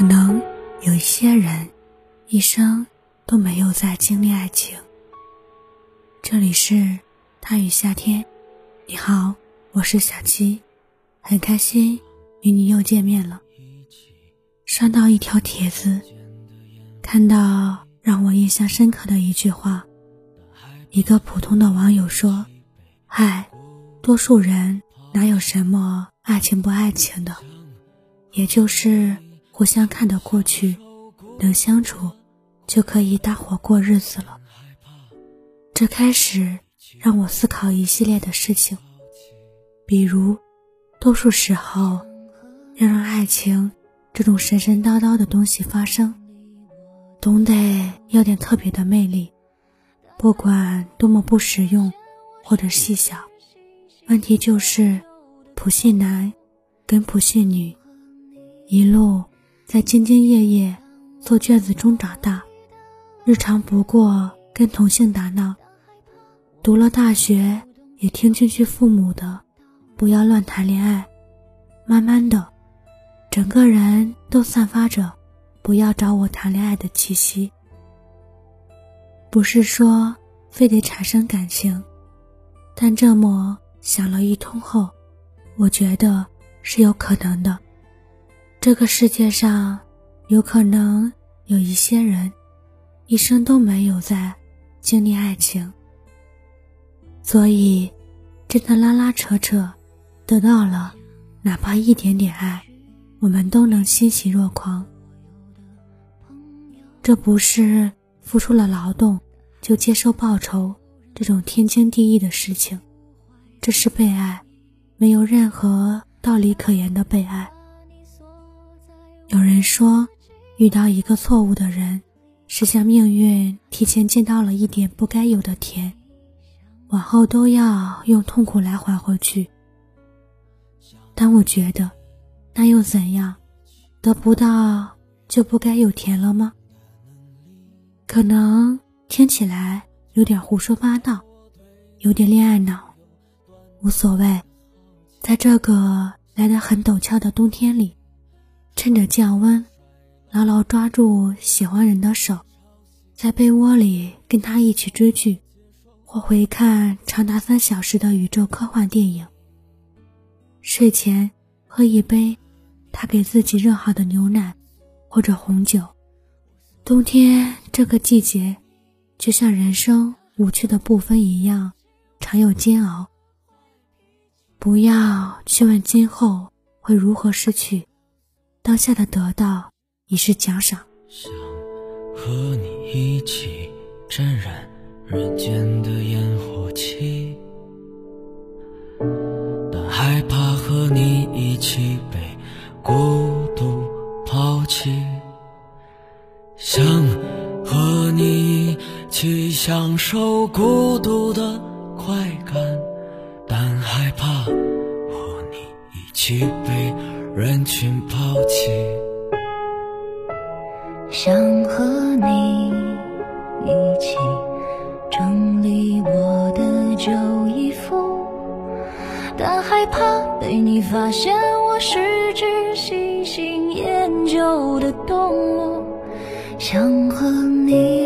可能有一些人一生都没有再经历爱情。这里是他与夏天，你好，我是小七，很开心与你又见面了。刷到一条帖子，看到让我印象深刻的一句话，一个普通的网友说：“嗨，多数人哪有什么爱情不爱情的，也就是互相看得过去，能相处，就可以搭伙过日子了。”这开始让我思考一系列的事情，比如，多数时候要让爱情这种神神叨叨的东西发生，总得要点特别的魅力，不管多么不实用或者细小。问题就是，普信男跟普信女一路在兢兢业业做卷子中长大，日常不过跟同性打闹。读了大学，也听进去父母的，不要乱谈恋爱。慢慢的，整个人都散发着不要找我谈恋爱的气息。不是说非得产生感情，但这么想了一通后，我觉得是有可能的。这个世界上，有可能有一些人，一生都没有在经历爱情。所以，真的拉拉扯扯，得到了哪怕一点点爱，我们都能欣喜若狂。这不是付出了劳动就接受报酬这种天经地义的事情，这是被爱，没有任何道理可言的被爱。有人说，遇到一个错误的人，是向命运提前见到了一点不该有的甜。往后都要用痛苦来还回去，但我觉得，那又怎样？得不到就不该有甜了吗？可能听起来有点胡说八道，有点恋爱脑，无所谓。在这个来得很陡峭的冬天里，趁着降温，牢牢抓住喜欢人的手，在被窝里跟他一起追剧。或回看长达三小时的宇宙科幻电影。睡前喝一杯他给自己热好的牛奶或者红酒。冬天这个季节，就像人生无趣的部分一样，常有煎熬。不要去问今后会如何失去，当下的得到已是奖赏。想和你一起沾染。人间的烟火气，但害怕和你一起被孤独抛弃。想和你一起享受孤独的快感，但害怕和你一起被人群抛弃。想和你一起。整理我的旧衣服，但害怕被你发现我是只喜新厌旧的动物。想和你